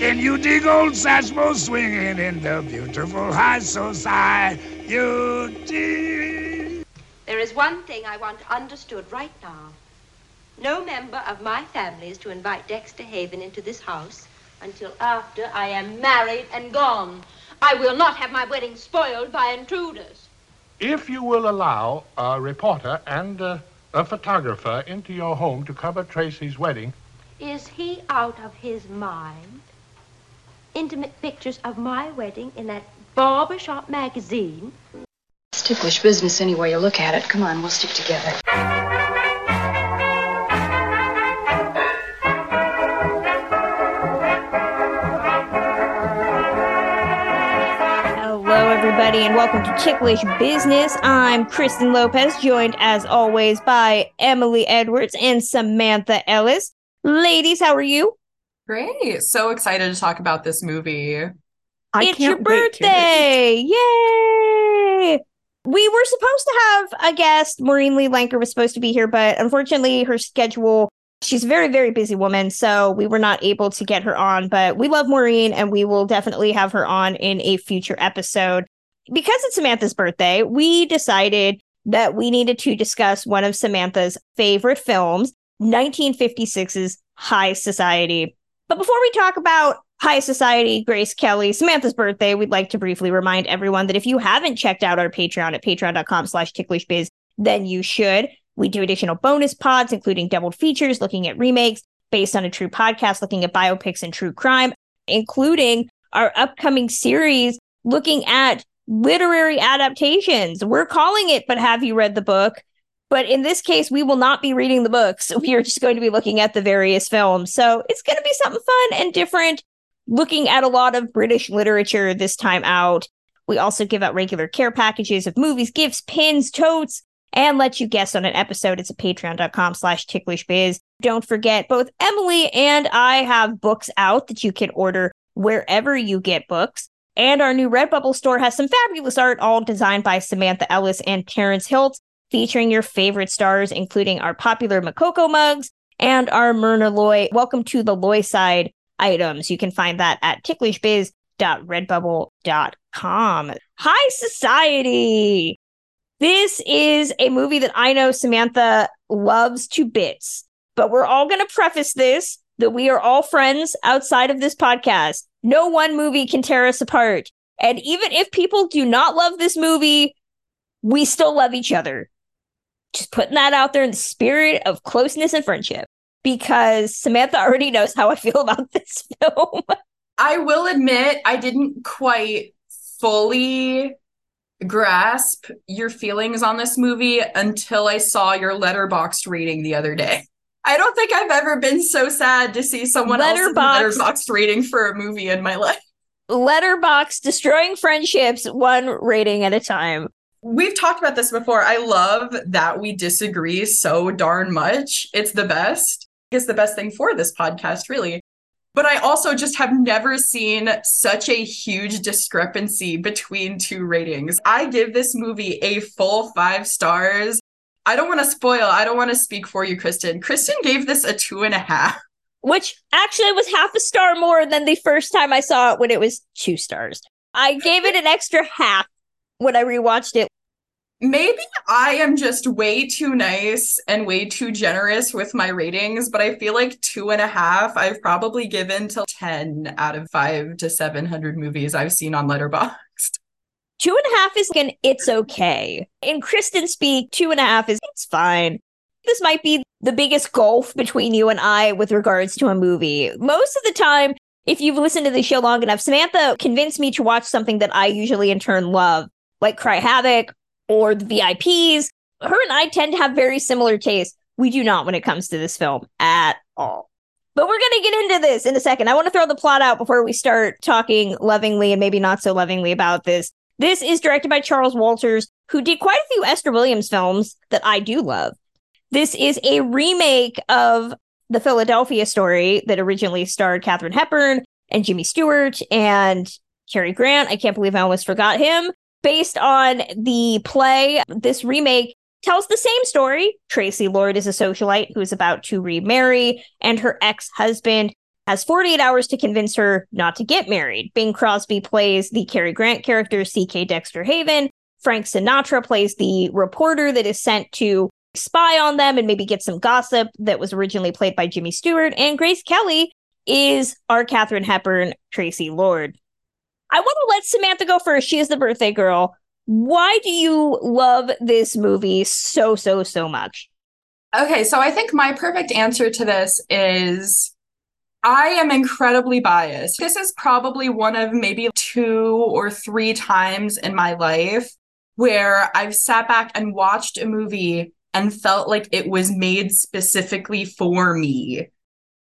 Can you dig old Satchmo swinging in the beautiful high society? You tease. There is one thing I want understood right now. No member of my family is to invite Dexter Haven into this house until after I am married and gone. I will not have my wedding spoiled by intruders. If you will allow a reporter and uh, a photographer into your home to cover Tracy's wedding. Is he out of his mind? Intimate pictures of my wedding in that barbershop magazine? It's ticklish business any way you look at it. Come on, we'll stick together. Hello, everybody, and welcome to Ticklish Business. I'm Kristen Lopez, joined as always by Emily Edwards and Samantha Ellis. Ladies, how are you? Great. So excited to talk about this movie. I it's your birthday! Yay! We were supposed to have a guest. Maureen Lee Lenker was supposed to be here, but unfortunately, her schedule. She's a very, very busy woman, so we were not able to get her on. But we love Maureen, and we will definitely have her on in a future episode. Because it's Samantha's birthday, we decided that we needed to discuss one of Samantha's favorite films, 1956's High Society. But before we talk about High Society, Grace Kelly, Samantha's birthday, we'd like to briefly remind everyone that if you haven't checked out our Patreon at patreon.com slash ticklishbiz, then you should. We do additional bonus pods, including doubled features looking at remakes based on a true podcast, looking at biopics and true crime, including our upcoming series looking at literary adaptations. We're calling it, but have you read the book? But in this case, we will not be reading the books. We are just going to be looking at the various films. So it's going to be something fun and different, looking at a lot of British literature this time out. We also give out regular care packages of movies, gifts, pins, totes, and let you guess on an episode. It's at patreon.com slash ticklishbiz. Don't forget, both Emily and I have books out that you can order wherever you get books. And our new Redbubble store has some fabulous art, all designed by Samantha Ellis and Terrence Hilt, featuring your favorite stars, including our popular Makoko mugs and our Myrna Loy. Welcome to the Loy side items. You can find that at ticklishbiz.redbubble.com. High Society. This is a movie that I know Samantha loves to bits, but we're all going to preface this that we are all friends outside of this podcast. No one movie can tear us apart. And even if people do not love this movie, we still love each other. Just putting that out there in the spirit of closeness and friendship because Samantha already knows how I feel about this film. I will admit I didn't quite fully grasp your feelings on this movie until I saw your Letterboxd rating the other day. I don't think I've ever been so sad to see someone else's Letterboxd. letterboxed rating for a movie in my life. Letterboxd destroying friendships one rating at a time. We've talked about this before. I love that we disagree so darn much. It's the best. It's the best thing for this podcast, really. But I also just have never seen such a huge discrepancy between two ratings. I give this movie a full five stars. I don't want to spoil, I don't want to speak for you, Kristen. Kristen gave this a two and a half. which actually was half a star more than the first time I saw it when it was two stars. I gave it an extra half when I rewatched it. Maybe I am just way too nice and way too generous with my ratings, but I feel like two and a half I've probably given to 10 out of five to 700 movies I've seen on Letterboxd. Two and a half is an it's okay. In Kristen speak, two and a half is it's fine. This might be the biggest gulf between you and I with regards to a movie. Most of the time, if you've listened to the show long enough, Samantha convinced me to watch something that I usually in turn love, like Cry Havoc or the VIPs. Her and I tend to have very similar tastes. We do not when it comes to this film at all. But we're going to get into this in a second. I want to throw the plot out before we start talking lovingly and maybe not so lovingly about this. This is directed by Charles Walters, who did quite a few Esther Williams films that I do love. This is a remake of the Philadelphia story that originally starred Katharine Hepburn and Jimmy Stewart and Cary Grant. I can't believe I almost forgot him. Based on the play, this remake tells the same story. Tracy Lord is a socialite who is about to remarry, and her ex husband has 48 hours to convince her not to get married. Bing Crosby plays the Cary Grant character, C.K. Dexter Haven. Frank Sinatra plays the reporter that is sent to spy on them and maybe get some gossip that was originally played by Jimmy Stewart. And Grace Kelly is our Katharine Hepburn, Tracy Lord. I want to let Samantha go first. She is the birthday girl. Why do you love this movie so, so, so much? Okay, so I think my perfect answer to this is I am incredibly biased. This is probably one of maybe two or three times in my life where I've sat back and watched a movie and felt like it was made specifically for me.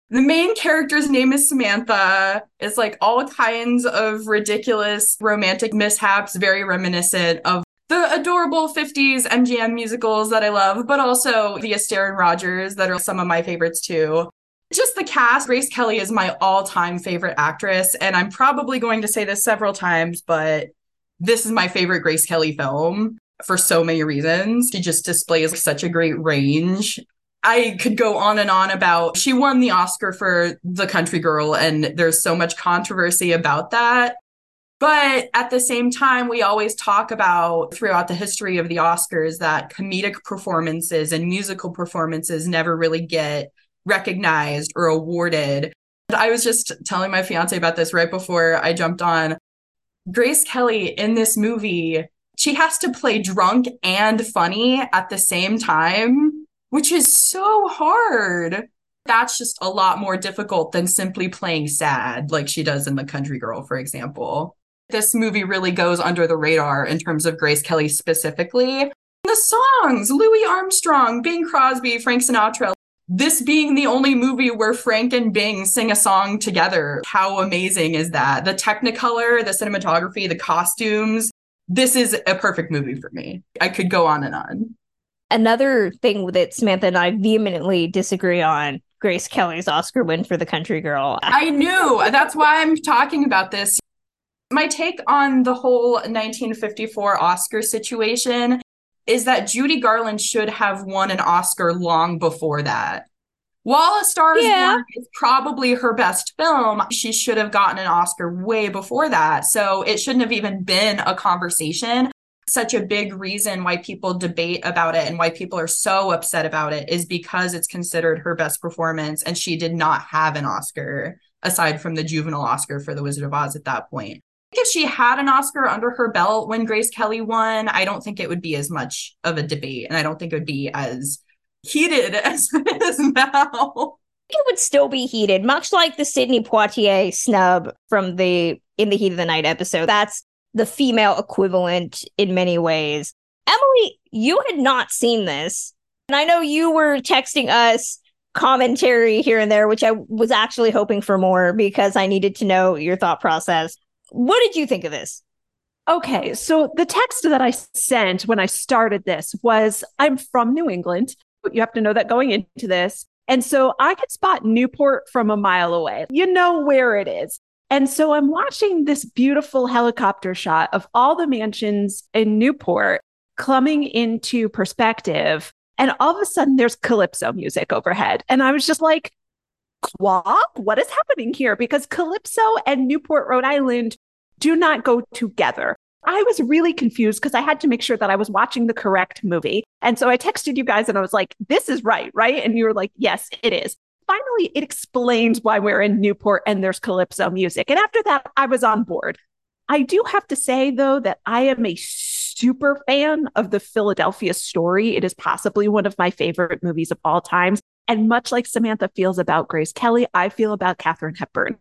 The main character's name is Samantha. It's like all kinds of ridiculous romantic mishaps, very reminiscent of the adorable 50s MGM musicals that I love, but also the Astaire and Rogers that are some of my favorites too. Just the cast, Grace Kelly is my all time favorite actress. And I'm probably going to say this several times, but this is my favorite Grace Kelly film for so many reasons. She just displays such a great range. I could go on and on about she won the Oscar for The Country Girl, and there's so much controversy about that. But at the same time, we always talk about throughout the history of the Oscars that comedic performances and musical performances never really get recognized or awarded. I was just telling my fiance about this right before I jumped on. Grace Kelly in this movie, she has to play drunk and funny at the same time, which is so hard. That's just a lot more difficult than simply playing sad like she does in The Country Girl, for example. This movie really goes under the radar in terms of Grace Kelly specifically. The songs, Louis Armstrong, Bing Crosby, Frank Sinatra, this being the only movie where Frank and Bing sing a song together. How amazing is that? The technicolor, the cinematography, the costumes. This is a perfect movie for me. I could go on and on. Another thing that Samantha and I vehemently disagree on Grace Kelly's Oscar win for The Country Girl. I knew. That's why I'm talking about this. My take on the whole 1954 Oscar situation is that Judy Garland should have won an Oscar long before that. While A Star yeah. Is probably her best film, she should have gotten an Oscar way before that. So it shouldn't have even been a conversation. Such a big reason why people debate about it and why people are so upset about it is because it's considered her best performance and she did not have an Oscar aside from the juvenile Oscar for The Wizard of Oz at that point if she had an Oscar under her belt when Grace Kelly won, I don't think it would be as much of a debate, and I don't think it would be as heated as it is now. It would still be heated, much like the Sidney Poitier snub from the In the Heat of the Night episode. That's the female equivalent in many ways. Emily, you had not seen this, and I know you were texting us commentary here and there, which I was actually hoping for more because I needed to know your thought process. What did you think of this? Okay, so the text that I sent when I started this was I'm from New England. but You have to know that going into this. And so I could spot Newport from a mile away. You know where it is. And so I'm watching this beautiful helicopter shot of all the mansions in Newport coming into perspective. And all of a sudden, there's calypso music overhead. And I was just like, Quap? What is happening here? Because Calypso and Newport, Rhode Island do not go together. I was really confused because I had to make sure that I was watching the correct movie. And so I texted you guys and I was like, this is right, right? And you were like, yes, it is. Finally, it explains why we're in Newport and there's Calypso music. And after that, I was on board. I do have to say, though, that I am a super fan of the Philadelphia story. It is possibly one of my favorite movies of all times. And much like Samantha feels about Grace Kelly, I feel about Katharine Hepburn.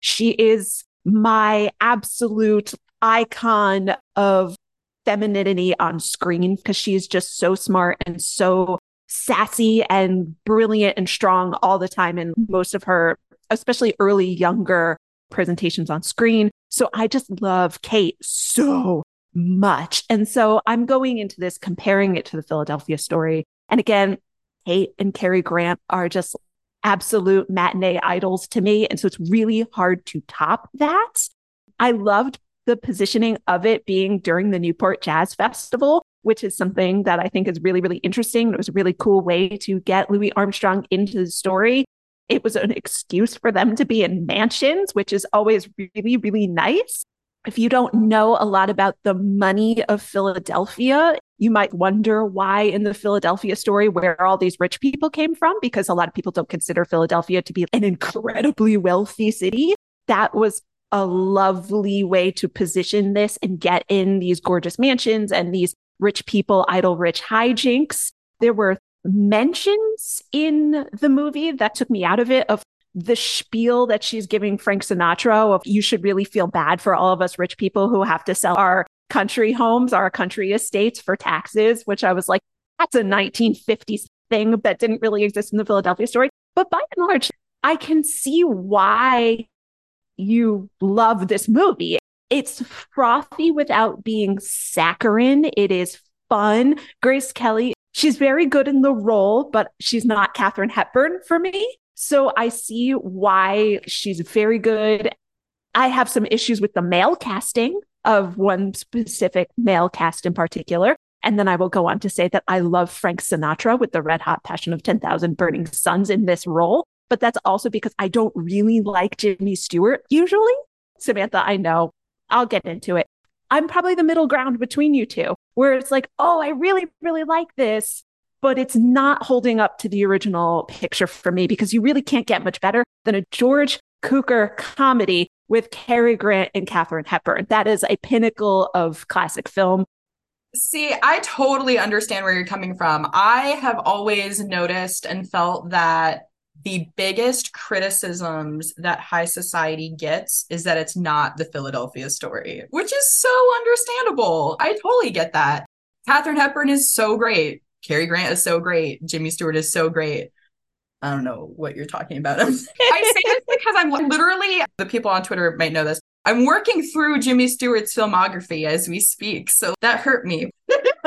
She is my absolute icon of femininity on screen because she is just so smart and so sassy and brilliant and strong all the time in mm-hmm. most of her, especially early younger presentations on screen. So I just love Kate so much. And so I'm going into this comparing it to the Philadelphia story. And again, Kate and Cary Grant are just absolute matinee idols to me. And so it's really hard to top that. I loved the positioning of it being during the Newport Jazz Festival, which is something that I think is really, really interesting. It was a really cool way to get Louis Armstrong into the story. It was an excuse for them to be in mansions, which is always really, really nice. If you don't know a lot about the money of Philadelphia, you might wonder why in the Philadelphia story where all these rich people came from, because a lot of people don't consider Philadelphia to be an incredibly wealthy city. That was a lovely way to position this and get in these gorgeous mansions and these rich people, idle rich hijinks. There were mentions in the movie that took me out of it of the spiel that she's giving Frank Sinatra of you should really feel bad for all of us rich people who have to sell our country homes, our country estates for taxes, which I was like, that's a 1950s thing that didn't really exist in the Philadelphia story. But by and large, I can see why you love this movie. It's frothy without being saccharine. It is fun. Grace Kelly, she's very good in the role, but she's not Katharine Hepburn for me. So I see why she's very good. I have some issues with the male casting of one specific male cast in particular. And then I will go on to say that I love Frank Sinatra with the red hot passion of 10,000 burning suns in this role. But that's also because I don't really like Jimmy Stewart usually. Samantha, I know. I'll get into it. I'm probably the middle ground between you two, where it's like, oh, I really, really like this but it's not holding up to the original picture for me because you really can't get much better than a George Cukor comedy with Cary Grant and Katharine Hepburn. That is a pinnacle of classic film. See, I totally understand where you're coming from. I have always noticed and felt that the biggest criticisms that high society gets is that it's not the Philadelphia story, which is so understandable. I totally get that. Katharine Hepburn is so great. Cary Grant is so great. Jimmy Stewart is so great. I don't know what you're talking about. I say this because I'm literally, the people on Twitter might know this. I'm working through Jimmy Stewart's filmography as we speak. So that hurt me.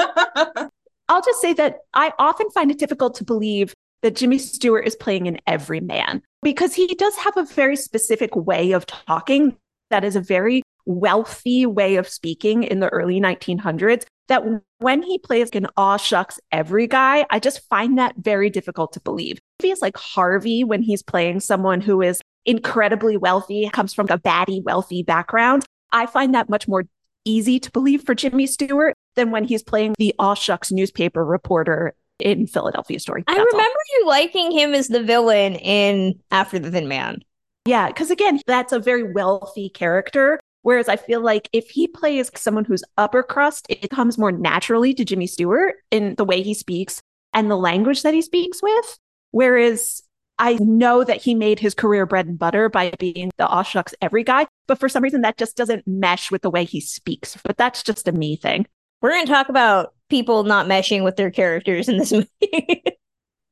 I'll just say that I often find it difficult to believe that Jimmy Stewart is playing in every man because he does have a very specific way of talking that is a very wealthy way of speaking in the early 1900s that when he plays an aw shucks every guy, I just find that very difficult to believe. If he's like Harvey when he's playing someone who is incredibly wealthy, comes from a baddie wealthy background, I find that much more easy to believe for Jimmy Stewart than when he's playing the aw shucks newspaper reporter in Philadelphia story. I remember all. you liking him as the villain in After the Thin Man. Yeah, because again, that's a very wealthy character Whereas I feel like if he plays someone who's upper crust, it comes more naturally to Jimmy Stewart in the way he speaks and the language that he speaks with. Whereas I know that he made his career bread and butter by being the aw shucks every guy, but for some reason that just doesn't mesh with the way he speaks. But that's just a me thing. We're going to talk about people not meshing with their characters in this movie.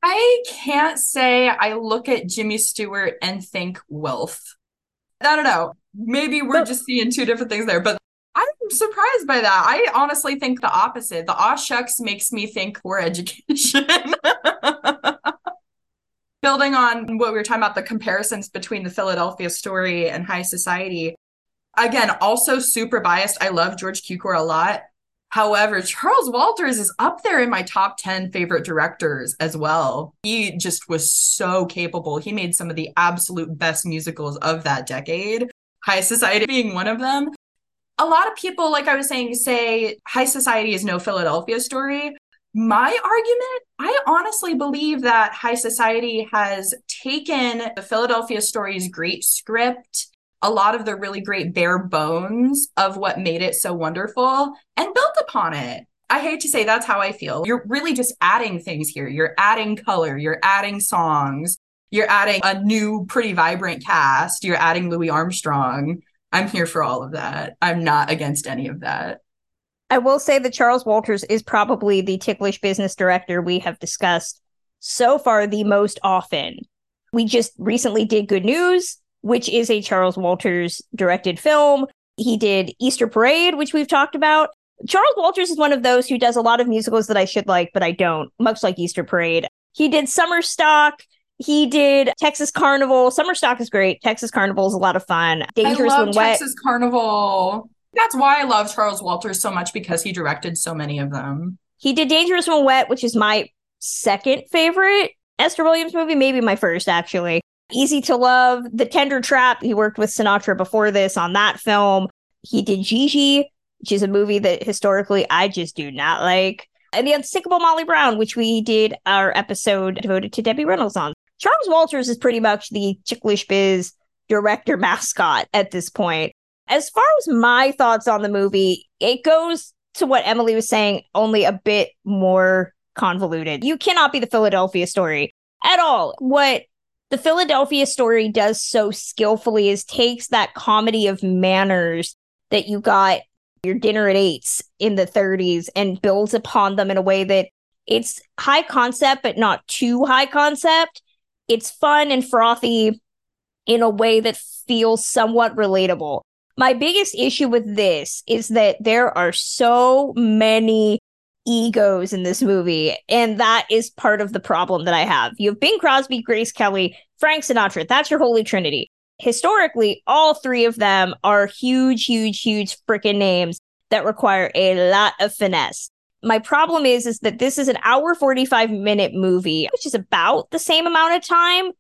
I can't say I look at Jimmy Stewart and think wealth. I don't know maybe we're just seeing two different things there, but I'm surprised by that. I honestly think the opposite. The aw shucks makes me think poor education. Building on what we were talking about, the comparisons between the Philadelphia story and high society. Again, also super biased. I love George Cukor a lot. However, Charles Walters is up there in my top 10 favorite directors as well. He just was so capable. He made some of the absolute best musicals of that decade high society being one of them. A lot of people, like I was saying, say high society is no Philadelphia story. My argument, I honestly believe that high society has taken the Philadelphia story's great script, a lot of the really great bare bones of what made it so wonderful, and built upon it. I hate to say that's how I feel. You're really just adding things here. You're adding color, you're adding songs, you're adding a new, pretty vibrant cast. You're adding Louis Armstrong. I'm here for all of that. I'm not against any of that. I will say that Charles Walters is probably the ticklish business director we have discussed so far the most often. We just recently did Good News, which is a Charles Walters directed film. He did Easter Parade, which we've talked about. Charles Walters is one of those who does a lot of musicals that I should like, but I don't, much like Easter Parade. He did Summer Stock. He did Texas Carnival. Summer Stock is great. Texas Carnival is a lot of fun. Dangerous I love when wet. Texas Carnival. That's why I love Charles Walters so much because he directed so many of them. He did Dangerous When Wet, which is my second favorite Esther Williams movie, maybe my first actually. Easy to Love, The Tender Trap. He worked with Sinatra before this on that film. He did Gigi, which is a movie that historically I just do not like. And The Unsinkable Molly Brown, which we did our episode devoted to Debbie Reynolds on. Charles Walters is pretty much the Ticklish Biz director mascot at this point. As far as my thoughts on the movie, it goes to what Emily was saying, only a bit more convoluted. You cannot be the Philadelphia story at all. What the Philadelphia story does so skillfully is takes that comedy of manners that you got your dinner at eights in the 30s and builds upon them in a way that it's high concept, but not too high concept. It's fun and frothy in a way that feels somewhat relatable. My biggest issue with this is that there are so many egos in this movie, and that is part of the problem that I have. You have Bing Crosby, Grace Kelly, Frank Sinatra. That's your holy trinity. Historically, all three of them are huge, huge, huge freaking names that require a lot of finesse. My problem is, is that this is an hour 45 minute movie, which is about the same amount of time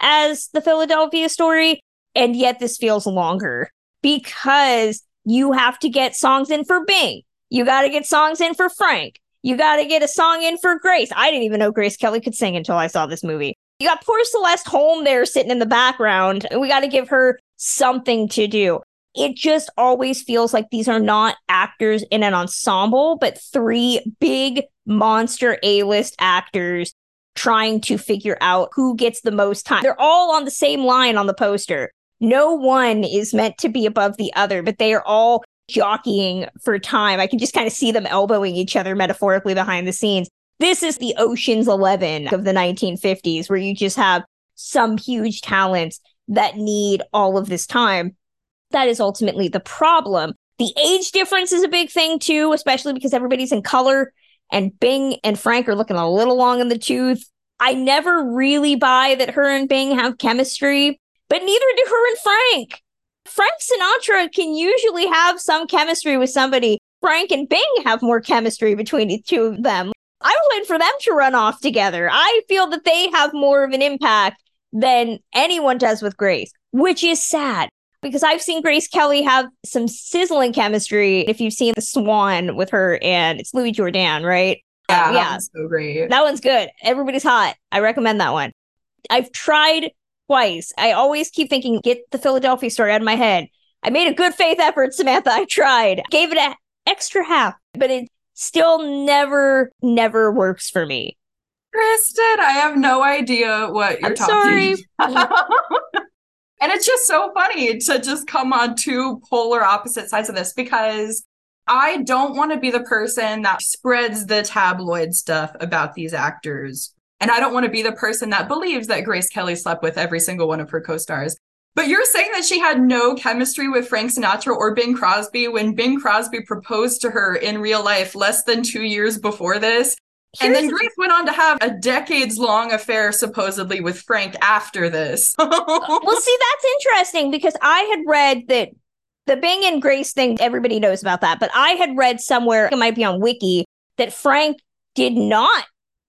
as the Philadelphia story. And yet this feels longer because you have to get songs in for Bing. You got to get songs in for Frank. You got to get a song in for Grace. I didn't even know Grace Kelly could sing until I saw this movie. You got poor Celeste Holm there sitting in the background, and we got to give her something to do. It just always feels like these are not actors in an ensemble, but three big monster A list actors trying to figure out who gets the most time. They're all on the same line on the poster. No one is meant to be above the other, but they are all jockeying for time. I can just kind of see them elbowing each other metaphorically behind the scenes. This is the Ocean's 11 of the 1950s, where you just have some huge talents that need all of this time. That is ultimately the problem. The age difference is a big thing too, especially because everybody's in color and Bing and Frank are looking a little long in the tooth. I never really buy that her and Bing have chemistry, but neither do her and Frank. Frank Sinatra can usually have some chemistry with somebody. Frank and Bing have more chemistry between the two of them. I waiting for them to run off together. I feel that they have more of an impact than anyone does with Grace, which is sad because I've seen Grace Kelly have some sizzling chemistry. If you've seen The Swan with her and it's Louis Jourdan, right? Yeah, um, yeah. so great. That one's good. Everybody's hot. I recommend that one. I've tried twice. I always keep thinking, get the Philadelphia story out of my head. I made a good faith effort, Samantha. I tried. Gave it an extra half, but it still never, never works for me. Kristen, I have no idea what you're I'm talking about. and it's just so funny to just come on two polar opposite sides of this because I don't want to be the person that spreads the tabloid stuff about these actors and I don't want to be the person that believes that Grace Kelly slept with every single one of her co stars. But you're saying that she had no chemistry with Frank Sinatra or Bing Crosby when Bing Crosby proposed to her in real life less than two years before this. Here's and then Grace went on to have a decades long affair supposedly with Frank after this. well, see, that's interesting because I had read that the Bing and Grace thing, everybody knows about that, but I had read somewhere, it might be on Wiki, that Frank did not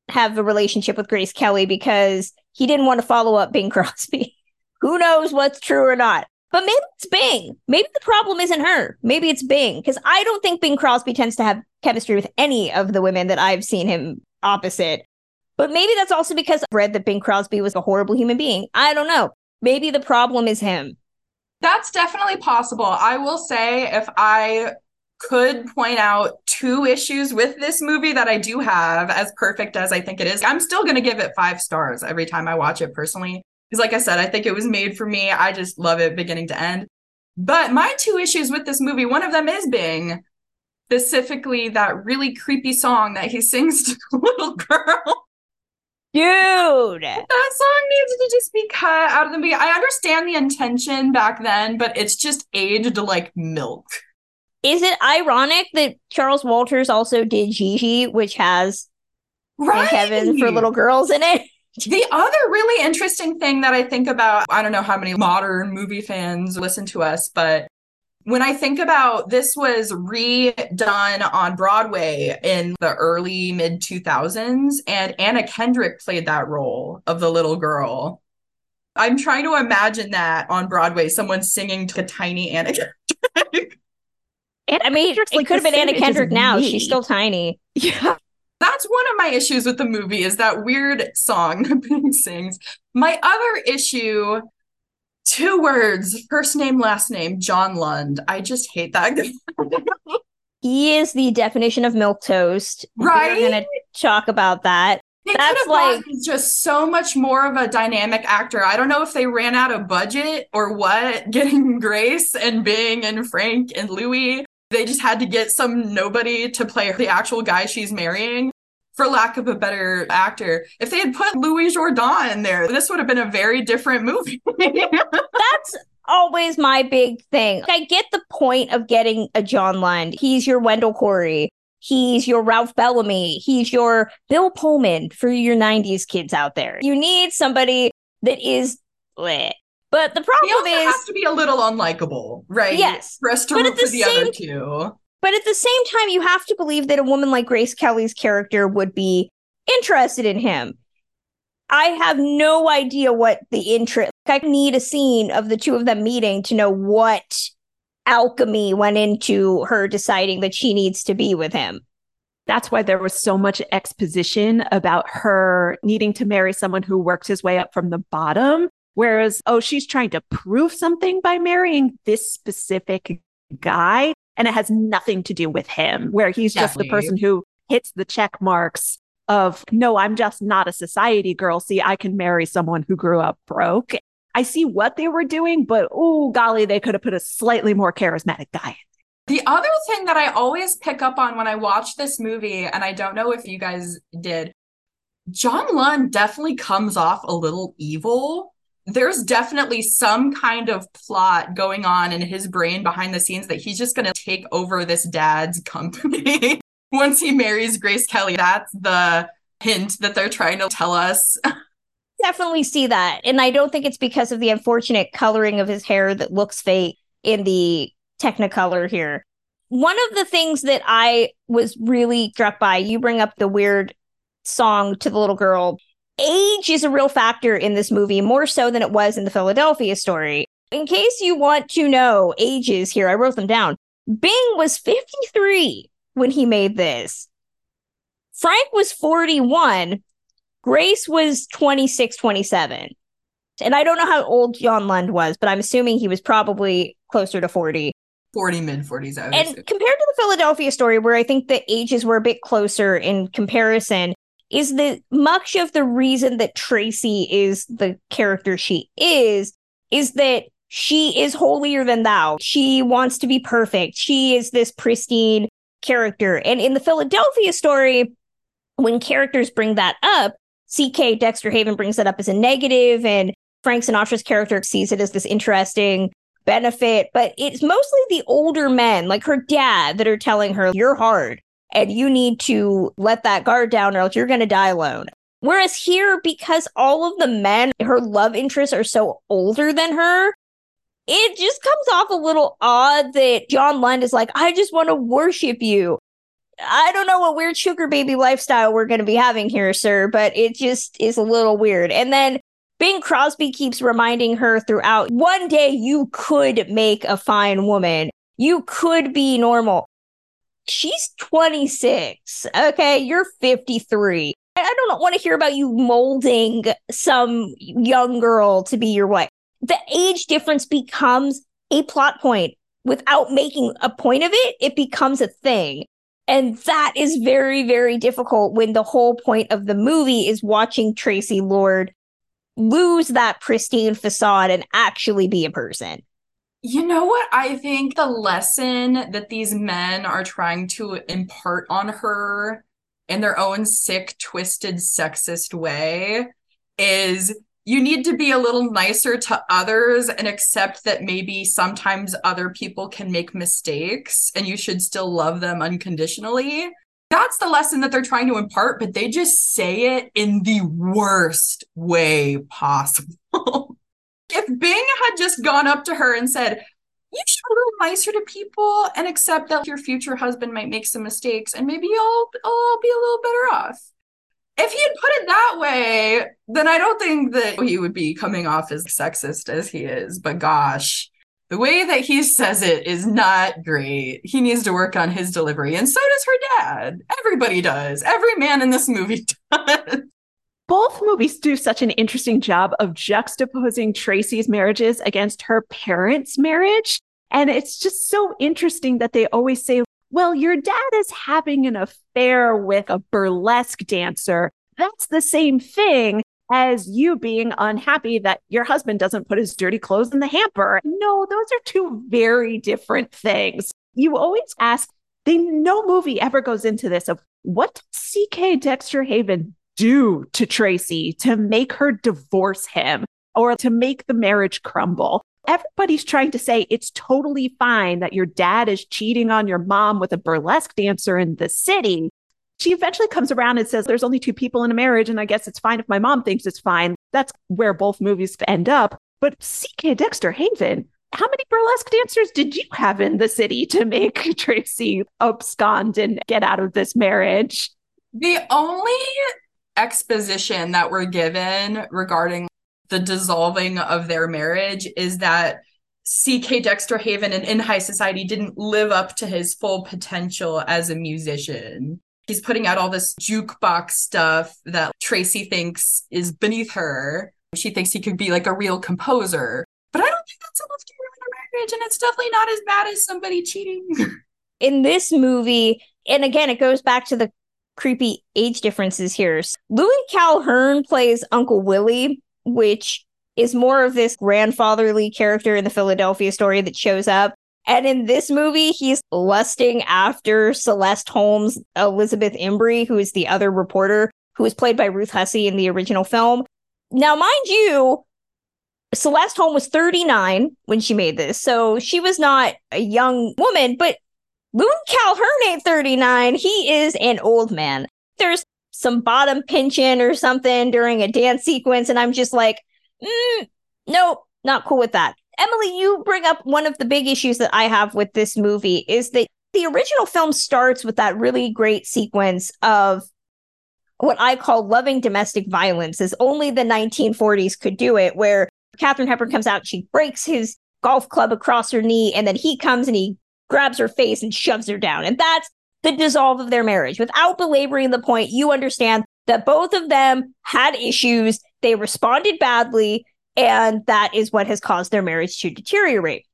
have a relationship with Grace Kelly because he didn't want to follow up Bing Crosby. Who knows what's true or not? But maybe it's Bing. Maybe the problem isn't her. Maybe it's Bing. Because I don't think Bing Crosby tends to have chemistry with any of the women that I've seen him opposite. But maybe that's also because I've read that Bing Crosby was a horrible human being. I don't know. Maybe the problem is him. That's definitely possible. I will say if I could point out two issues with this movie that I do have, as perfect as I think it is. I'm still going to give it five stars every time I watch it personally. Because, like I said, I think it was made for me. I just love it beginning to end. But my two issues with this movie, one of them is Bing, specifically that really creepy song that he sings to the little girl. Dude, that song needs to just be cut out of the movie. I understand the intention back then, but it's just aged like milk. Is it ironic that Charles Walters also did Gigi, which has right. Heaven for little girls in it? The other really interesting thing that I think about, I don't know how many modern movie fans listen to us, but when I think about this was redone on Broadway in the early mid 2000s and Anna Kendrick played that role of the little girl. I'm trying to imagine that on Broadway, someone singing to a tiny Anna. Anna I mean, Kendrick's, it like, could have been Anna same age as Kendrick now. me. She's still tiny. Yeah. That's one of my issues with the movie is that weird song that Bing sings. My other issue, two words, first name, last name, John Lund. I just hate that guy. He is the definition of milk toast. Right? We're gonna talk about that. They That's could have like- gotten just so much more of a dynamic actor. I don't know if they ran out of budget or what, getting Grace and Bing and Frank and Louis. They just had to get some nobody to play the actual guy she's marrying, for lack of a better actor. If they had put Louis Jourdan in there, this would have been a very different movie. That's always my big thing. I get the point of getting a John Lund. He's your Wendell Corey. He's your Ralph Bellamy. He's your Bill Pullman for your 90s kids out there. You need somebody that is bleh. But the he problem also is has to be a little unlikable, right? Yes, For us to but root at the for the other same- two. But at the same time, you have to believe that a woman like Grace Kelly's character would be interested in him. I have no idea what the interest. I need a scene of the two of them meeting to know what alchemy went into her deciding that she needs to be with him. That's why there was so much exposition about her needing to marry someone who worked his way up from the bottom. Whereas, oh, she's trying to prove something by marrying this specific guy. And it has nothing to do with him, where he's just the person who hits the check marks of, no, I'm just not a society girl. See, I can marry someone who grew up broke. I see what they were doing, but oh, golly, they could have put a slightly more charismatic guy. The other thing that I always pick up on when I watch this movie, and I don't know if you guys did, John Lund definitely comes off a little evil. There's definitely some kind of plot going on in his brain behind the scenes that he's just going to take over this dad's company once he marries Grace Kelly. That's the hint that they're trying to tell us. Definitely see that. And I don't think it's because of the unfortunate coloring of his hair that looks fake in the Technicolor here. One of the things that I was really struck by, you bring up the weird song to the little girl. Age is a real factor in this movie, more so than it was in the Philadelphia story. In case you want to know ages here, I wrote them down. Bing was 53 when he made this. Frank was 41. Grace was 26, 27. And I don't know how old John Lund was, but I'm assuming he was probably closer to 40. 40 mid 40s, I would And assume. compared to the Philadelphia story, where I think the ages were a bit closer in comparison, is that much of the reason that Tracy is the character she is, is that she is holier than thou. She wants to be perfect. She is this pristine character. And in the Philadelphia story, when characters bring that up, CK Dexter Haven brings that up as a negative, and Frank Sinatra's character sees it as this interesting benefit, but it's mostly the older men, like her dad, that are telling her, You're hard and you need to let that guard down or else you're going to die alone. Whereas here, because all of the men, her love interests are so older than her, it just comes off a little odd that John Lund is like, I just want to worship you. I don't know what weird sugar baby lifestyle we're going to be having here, sir, but it just is a little weird. And then Bing Crosby keeps reminding her throughout one day you could make a fine woman. You could be normal. She's 26. Okay. You're 53. I don't want to hear about you molding some young girl to be your wife. The age difference becomes a plot point without making a point of it. It becomes a thing. And that is very, very difficult when the whole point of the movie is watching Tracy Lord lose that pristine facade and actually be a person. You know what? I think the lesson that these men are trying to impart on her in their own sick, twisted, sexist way is you need to be a little nicer to others and accept that maybe sometimes other people can make mistakes and you should still love them unconditionally. That's the lesson that they're trying to impart, but they just say it in the worst way possible. if Bing had just gone up to her and said, you should be a little nicer to people and accept that your future husband might make some mistakes and maybe you'll, you'll be a little better off. if he had put it that way, then I don't think that he would be coming off as sexist as he is. But gosh, the way that he says it is not great. He needs to work on his delivery, and so does her dad. Everybody does. Every man in this movie does. Both movies do such an interesting job of juxtaposing Tracy's marriages against her parents' marriage. And it's just so interesting that they always say, well, your dad is having an affair with a burlesque dancer. That's the same thing as you being unhappy that your husband doesn't put his dirty clothes in the hamper. No, those are two very different things. You always ask, they no movie ever goes into this of what CK Dexter Haven do to Tracy to make her divorce him or to make the marriage crumble? everybody's trying to say it's totally fine that your dad is cheating on your mom with a burlesque dancer in the city. She eventually comes around and says, There's only two people in a marriage, and I guess it's fine if my mom thinks it's fine. That's where both movies end up. But CK Dexter Haven, how many burlesque dancers did you have in the city to make Tracy abscond and get out of this marriage? The only exposition that we're given regarding the dissolving of their marriage is that CK Dexter Haven and In High Society didn't live up to his full potential as a musician. He's putting out all this jukebox stuff that Tracy thinks is beneath her. She thinks he could be like a real composer. But I don't think that's enough to ruin a marriage, and it's definitely not as bad as somebody cheating. In this movie, and again, it goes back to the creepy age differences here. Louis Calhern plays Uncle Willie, which is more of this grandfatherly character in the Philadelphia story that shows up. And in this movie, he's lusting after Celeste Holm's, Elizabeth Imbrie, who is the other reporter, who was played by Ruth Hussey in the original film. Now, mind you, Celeste Holmes was 39 when she made this, so she was not a young woman, but Louis Calhern ain't 39. He is an old man. There's some bottom pinching or something during a dance sequence. And I'm just like, mm, nope, not cool with that. Emily, you bring up one of the big issues that I have with this movie is that the original film starts with that really great sequence of what I call loving domestic violence, as only the 1940s could do it, where Katharine Hepburn comes out, she breaks his golf club across her knee, and then he comes and he grabs her face and shoves her down. And that's the dissolve of their marriage. Without belaboring the point, you understand that both of them had issues, they responded badly, and that is what has caused their marriage to deteriorate.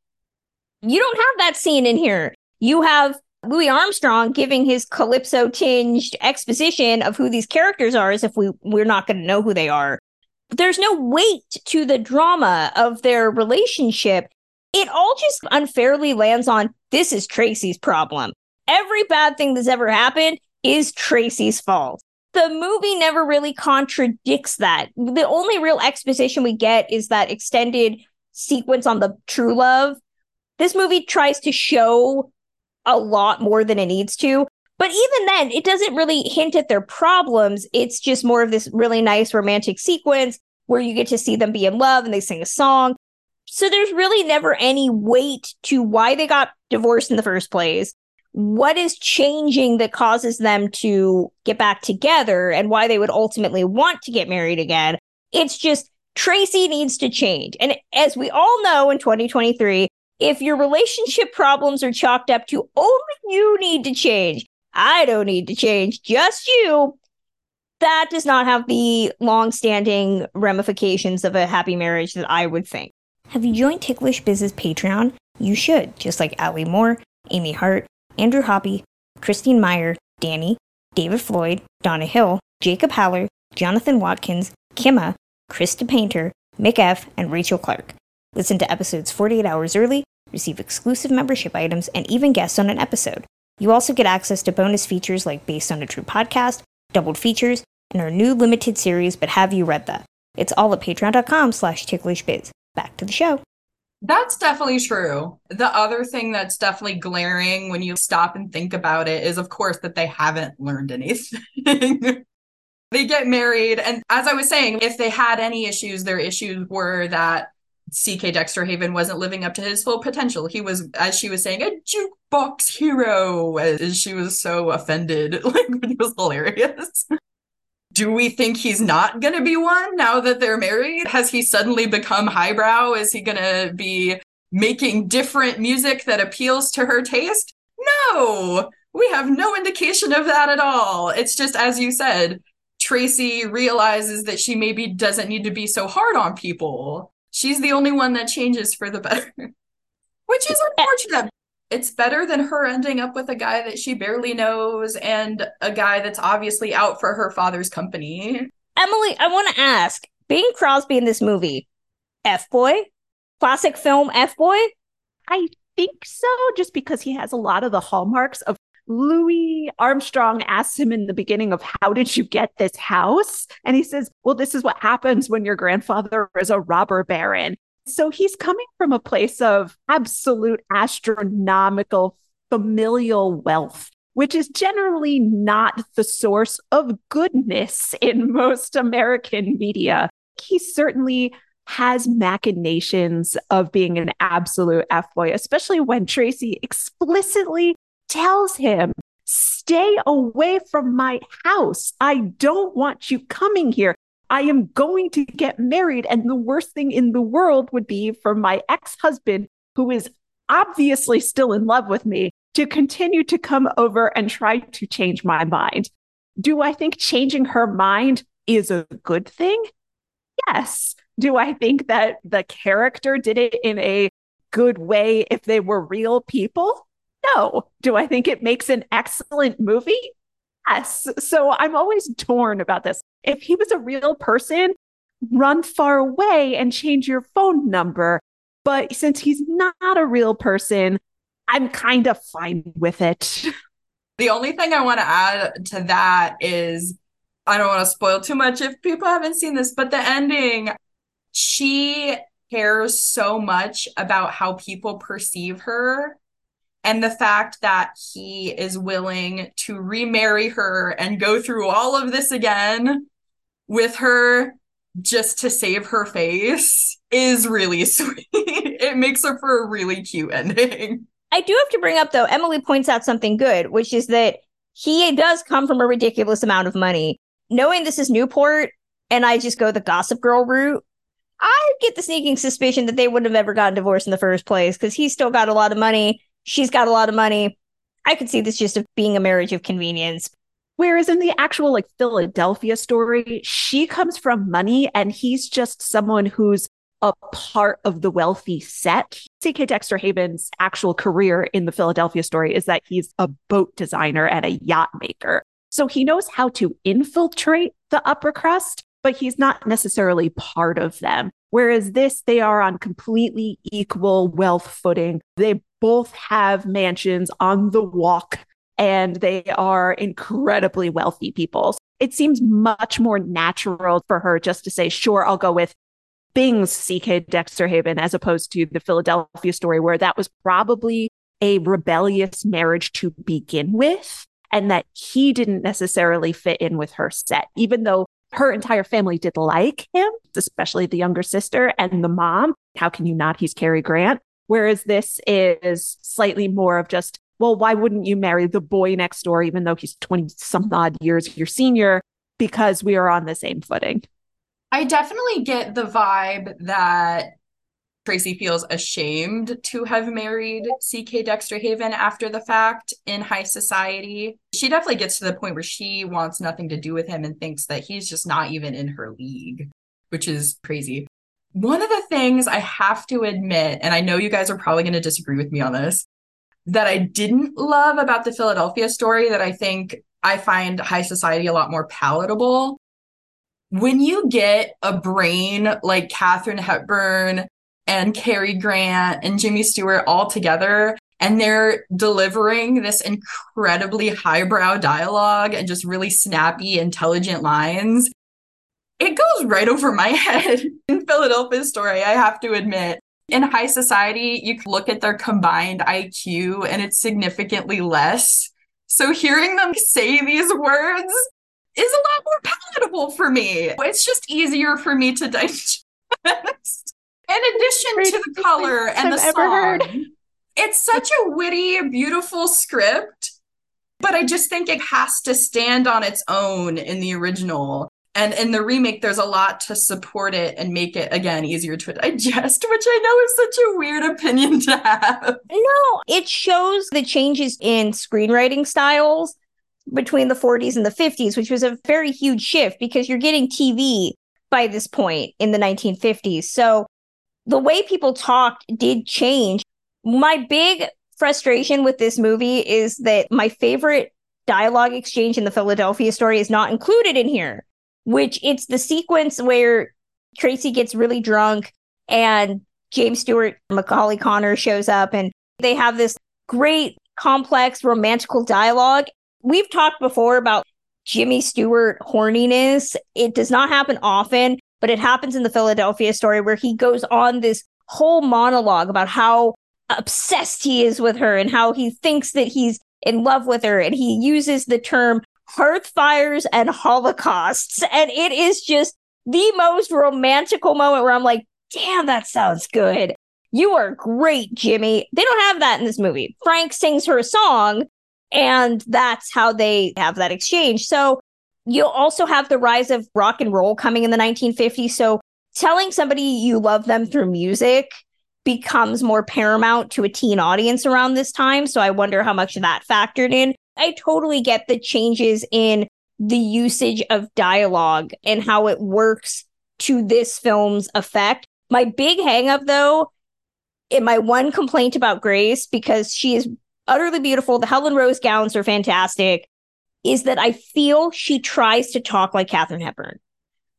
You don't have that scene in here. You have Louis Armstrong giving his calypso tinged exposition of who these characters are as if we, we're not going to know who they are. There's no weight to the drama of their relationship. It all just unfairly lands on this is Tracy's problem every bad thing that's ever happened is Tracy's fault. The movie never really contradicts that. The only real exposition we get is that extended sequence on the true love. This movie tries to show a lot more than it needs to. But even then, it doesn't really hint at their problems. It's just more of this really nice romantic sequence where you get to see them be in love and they sing a song. So there's really never any weight to why they got divorced in the first place what is changing that causes them to get back together and why they would ultimately want to get married again. It's just Tracy needs to change. And as we all know in 2023, if your relationship problems are chalked up to only you need to change, I don't need to change, just you, that does not have the long-standing ramifications of a happy marriage that I would think. Have you joined Ticklish Biz's Patreon? You should, just like Ali Moore, Amy Hart, Andrew Hoppe, Christine Mier, Danny, David Floyd, Donna Hill, Jacob Haller, Jonathan Watkins, Kimma, Krista Painter, Mick F., and Rachel Clark. Listen to episodes 48 hours early, receive exclusive membership items, and even guests on an episode. You also get access to bonus features like Based on a True Podcast, doubled features, and our new limited series, But Have You Read That? It's all at patreon.com slash ticklishbiz. Back to the show. That's definitely true. The other thing that's definitely glaring when you stop and think about it is, of course, that they haven't learned anything. they get married. And as I was saying, if they had any issues, their issues were that CK Dexter Haven wasn't living up to his full potential. He was, as she was saying, a jukebox hero, as she was so offended, like, it was hilarious. Do we think he's not going to be one now that they're married? Has he suddenly become highbrow? Is he going to be making different music that appeals to her taste? No, we have no indication of that at all. It's just, as you said, Tracy realizes that she maybe doesn't need to be so hard on people. She's the only one that changes for the better, which is unfortunate it's better than her ending up with a guy that she barely knows and a guy that's obviously out for her father's company. Emily, I want to ask Bing Crosby in this movie, F boy? Classic film F boy? I think so, just because he has a lot of the hallmarks of Louis Armstrong asks him in the beginning of how did you get this house? And he says, Well, this is what happens when your grandfather is a robber baron. So he's coming from a place of absolute astronomical familial wealth, which is generally not the source of goodness in most American media. He certainly has machinations of being an absolute F boy, especially when Tracy explicitly tells him, Stay away from my house. I don't want you coming here. I am going to get married. And the worst thing in the world would be for my ex husband, who is obviously still in love with me, to continue to come over and try to change my mind. Do I think changing her mind is a good thing? Yes. Do I think that the character did it in a good way if they were real people? No. Do I think it makes an excellent movie? Yes. So I'm always torn about this. If he was a real person, run far away and change your phone number. But since he's not a real person, I'm kind of fine with it. The only thing I want to add to that is I don't want to spoil too much if people haven't seen this, but the ending, she cares so much about how people perceive her and the fact that he is willing to remarry her and go through all of this again with her just to save her face is really sweet. it makes her for a really cute ending. I do have to bring up though, Emily points out something good, which is that he does come from a ridiculous amount of money. Knowing this is Newport and I just go the gossip girl route, I get the sneaking suspicion that they wouldn't have ever gotten divorced in the first place because he's still got a lot of money She's got a lot of money. I could see this just being a marriage of convenience. Whereas in the actual like Philadelphia story, she comes from money and he's just someone who's a part of the wealthy set. CK Dexter Haven's actual career in the Philadelphia story is that he's a boat designer and a yacht maker. So he knows how to infiltrate the upper crust, but he's not necessarily part of them. Whereas this, they are on completely equal wealth footing. They both have mansions on the walk and they are incredibly wealthy people. It seems much more natural for her just to say, sure, I'll go with Bing's CK Dexter Haven as opposed to the Philadelphia story, where that was probably a rebellious marriage to begin with, and that he didn't necessarily fit in with her set, even though her entire family did like him, especially the younger sister and the mom. How can you not? He's Cary Grant. Whereas this is slightly more of just, well, why wouldn't you marry the boy next door, even though he's 20 some odd years your senior? Because we are on the same footing. I definitely get the vibe that Tracy feels ashamed to have married CK Dexter Haven after the fact in high society. She definitely gets to the point where she wants nothing to do with him and thinks that he's just not even in her league, which is crazy. One of the things I have to admit, and I know you guys are probably going to disagree with me on this, that I didn't love about the Philadelphia story that I think I find high society a lot more palatable. When you get a brain like Katharine Hepburn and Cary Grant and Jimmy Stewart all together, and they're delivering this incredibly highbrow dialogue and just really snappy, intelligent lines it goes right over my head in Philadelphia story, I have to admit. In high society, you look at their combined IQ and it's significantly less. So hearing them say these words is a lot more palatable for me. It's just easier for me to digest. In addition to the color and the I've song, it's such a witty, beautiful script, but I just think it has to stand on its own in the original And in the remake, there's a lot to support it and make it again easier to digest, which I know is such a weird opinion to have. No, it shows the changes in screenwriting styles between the 40s and the 50s, which was a very huge shift because you're getting TV by this point in the 1950s. So the way people talked did change. My big frustration with this movie is that my favorite dialogue exchange in the Philadelphia story is not included in here, which it's the sequence where Tracy gets really drunk and James Stewart, Macaulay Connor shows up and they have this great, complex, romantical dialogue. We've talked before about Jimmy Stewart horniness. It does not happen often, but it happens in the Philadelphia story where he goes on this whole monologue about how obsessed he is with her and how he thinks that he's in love with her. And he uses the term hearth fires and holocausts. And it is just the most romantical moment where I'm like, damn, that sounds good. You are great, Jimmy. They don't have that in this movie. Frank sings her a song, and that's how they have that exchange. So you'll also have the rise of rock and roll coming in the 1950s. So telling somebody you love them through music becomes more paramount to a teen audience around this time. So I wonder how much that factored in. I totally get the changes in the usage of dialogue and how it works to this film's effect. My big hangup, though, in my one complaint about Grace, because she is utterly beautiful, the Helen Rose gowns are fantastic, is that I feel she tries to talk like Katharine Hepburn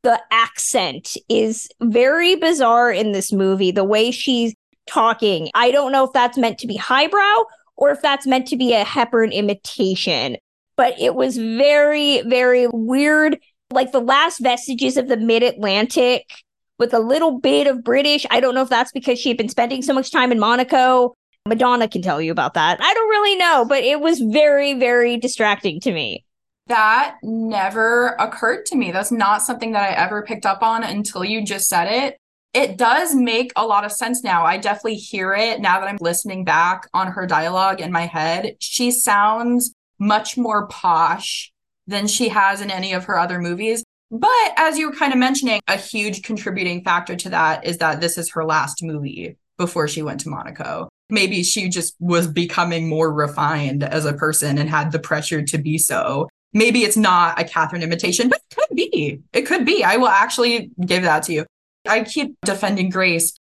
the accent is very bizarre in this movie. The way she's talking. I don't know if that's meant to be highbrow or if that's meant to be a Hepburn imitation, but it was very, very weird. Like the last vestiges of the mid Atlantic with a little bit of British. I don't know if that's because she had been spending so much time in Monaco. Madonna can tell you about that. I don't really know, but it was very, very distracting to me. That never occurred to me. That's not something that I ever picked up on until you just said it. It does make a lot of sense now. I definitely hear it now that I'm listening back on her dialogue in my head. She sounds much more posh than she has in any of her other movies. But as you were kind of mentioning, a huge contributing factor to that is that this is her last movie before she went to Monaco. Maybe she just was becoming more refined as a person and had the pressure to be so maybe it's not a Katharine imitation, but it could be. It could be. I will actually give that to you. I keep defending Grace.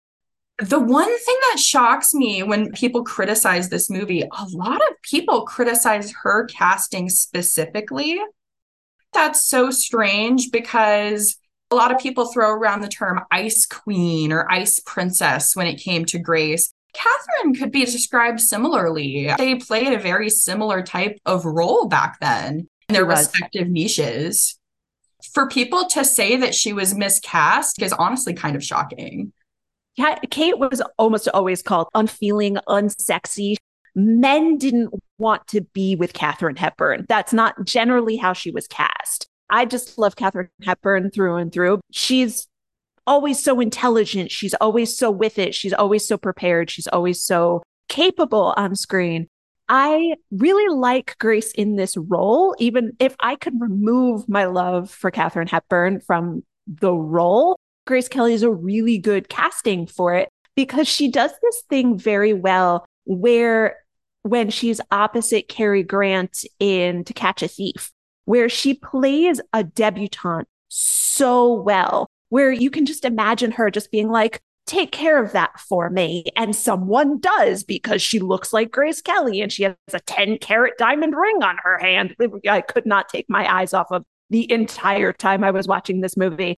The one thing that shocks me when people criticize this movie, a lot of people criticize her casting specifically. That's so strange because a lot of people throw around the term ice queen or ice princess when it came to Grace. Katharine could be described similarly. They played a very similar type of role back then in their respective niches. For people to say that she was miscast is honestly kind of shocking. Yeah, Kate was almost always called unfeeling, unsexy. Men didn't want to be with Katharine Hepburn. That's not generally how she was cast. I just love Katharine Hepburn through and through. She's always so intelligent. She's always so with it. She's always so prepared. She's always so capable on screen. I really like Grace in this role, even if I could remove my love for Katharine Hepburn from the role. Grace Kelly is a really good casting for it because she does this thing very well where when she's opposite Cary Grant in To Catch a Thief, where she plays a debutante so well, where you can just imagine her just being like, take care of that for me. And someone does because she looks like Grace Kelly and she has a 10 carat diamond ring on her hand. I could not take my eyes off of the entire time I was watching this movie.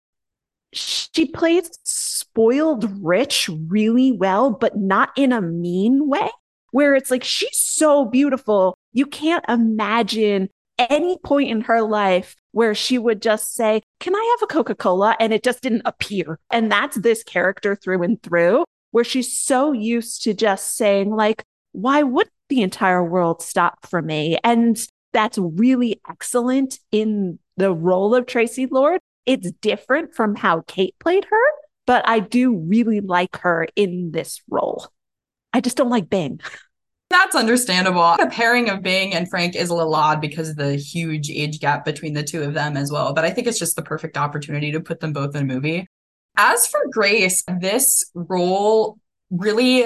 She plays spoiled rich really well, but not in a mean way, where it's like she's so beautiful. You can't imagine any point in her life where she would just say, Can I have a Coca Cola? And it just didn't appear. And that's this character through and through, where she's so used to just saying, like, why would the entire world stop for me? And that's really excellent in the role of Tracy Lord. It's different from how Kate played her, but I do really like her in this role. I just don't like Bing. That's understandable. The pairing of Bing and Frank is a little odd because of the huge age gap between the two of them as well. But I think it's just the perfect opportunity to put them both in a movie. As for Grace, this role really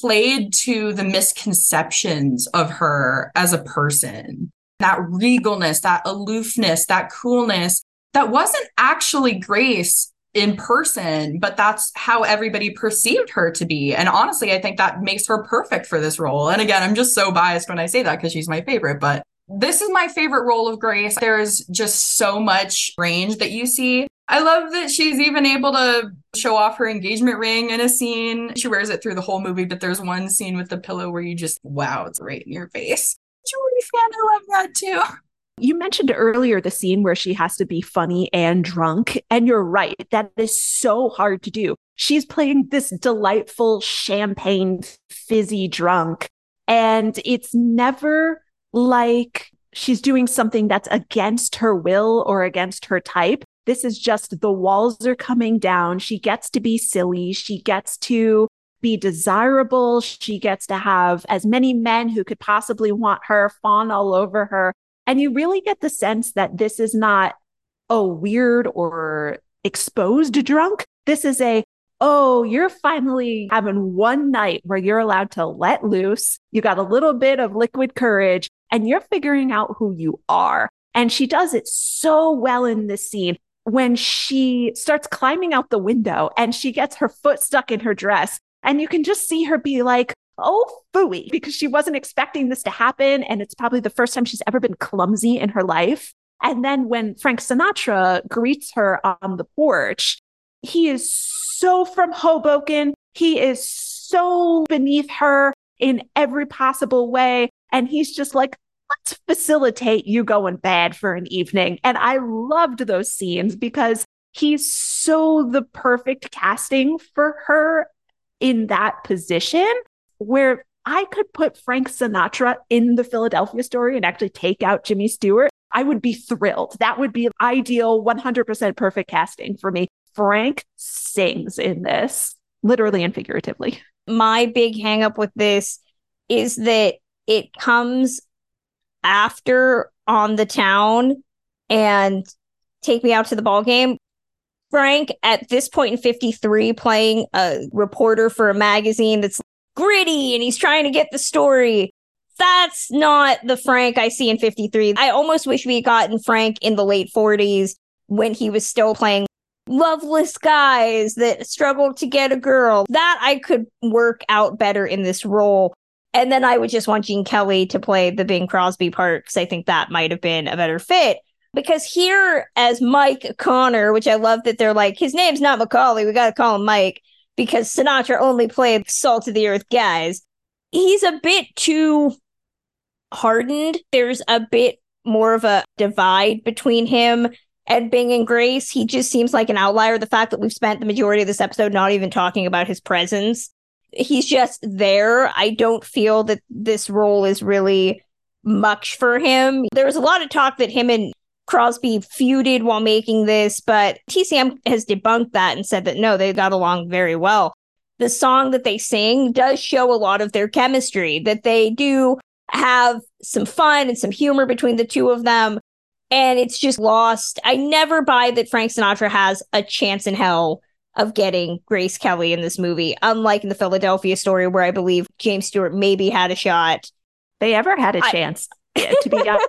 played to the misconceptions of her as a person. That regalness, that aloofness, that coolness that wasn't actually Grace in person, but that's how everybody perceived her to be. And honestly, I think that makes her perfect for this role. And again, I'm just so biased when I say that because she's my favorite, but this is my favorite role of Grace. There's just so much range that you see. I love that she's even able to show off her engagement ring in a scene. She wears it through the whole movie, but there's one scene with the pillow where you just, wow, it's right in your face. Julie fan, I love that too. You mentioned earlier the scene where she has to be funny and drunk. And you're right. That is so hard to do. She's playing this delightful champagne fizzy drunk. And it's never like she's doing something that's against her will or against her type. This is just the walls are coming down. She gets to be silly. She gets to be desirable. She gets to have as many men who could possibly want her fawn all over her. And you really get the sense that this is not a weird or exposed drunk. This is a, oh, you're finally having one night where you're allowed to let loose. You got a little bit of liquid courage and you're figuring out who you are. And she does it so well in this scene when she starts climbing out the window and she gets her foot stuck in her dress. And you can just see her be like, oh, fooey, because she wasn't expecting this to happen. And it's probably the first time she's ever been clumsy in her life. And then when Frank Sinatra greets her on the porch, he is so from Hoboken. He is so beneath her in every possible way. And he's just like, let's facilitate you going bad for an evening. And I loved those scenes because he's so the perfect casting for her in that position where I could put Frank Sinatra in the Philadelphia story and actually take out Jimmy Stewart, I would be thrilled. That would be ideal, 100% perfect casting for me. Frank sings in this, literally and figuratively. My big hangup with this is that it comes after on the town and take me out to the ball game. Frank, at this point in 53, playing a reporter for a magazine that's gritty and he's trying to get the story. That's not the Frank I see in 53. I almost wish we had gotten Frank in the late 40s when he was still playing loveless guys that struggled to get a girl. That I could work out better in this role. And then I would just want Gene Kelly to play the Bing Crosby part because I think that might have been a better fit. Because here, as Mike Connor, which I love that they're like, his name's not Macaulay, we got to call him Mike because Sinatra only played salt of the earth guys. He's a bit too hardened. There's a bit more of a divide between him and Bing and Grace. He just seems like an outlier. The fact that we've spent the majority of this episode not even talking about his presence, he's just there. I don't feel that this role is really much for him. There was a lot of talk that him and Crosby feuded while making this, but TCM has debunked that and said that no, they got along very well. The song that they sing does show a lot of their chemistry, that they do have some fun and some humor between the two of them. And it's just lost. I never buy that Frank Sinatra has a chance in hell of getting Grace Kelly in this movie, unlike in the Philadelphia story, where I believe James Stewart maybe had a shot. They ever had a I- chance, to be honest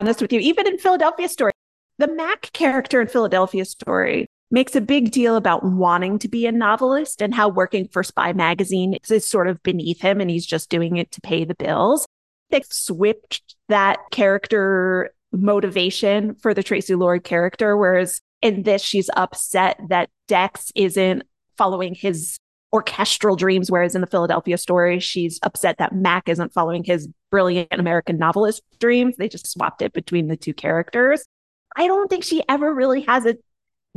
honest with you, even in Philadelphia Story, the Mac character in Philadelphia Story makes a big deal about wanting to be a novelist and how working for Spy Magazine is sort of beneath him and he's just doing it to pay the bills. They switched that character motivation for the Tracy Lord character, whereas in this, she's upset that Dex isn't following his orchestral dreams, whereas in the Philadelphia story, she's upset that Mac isn't following his brilliant American novelist dreams. They just swapped it between the two characters. I don't think she ever really has a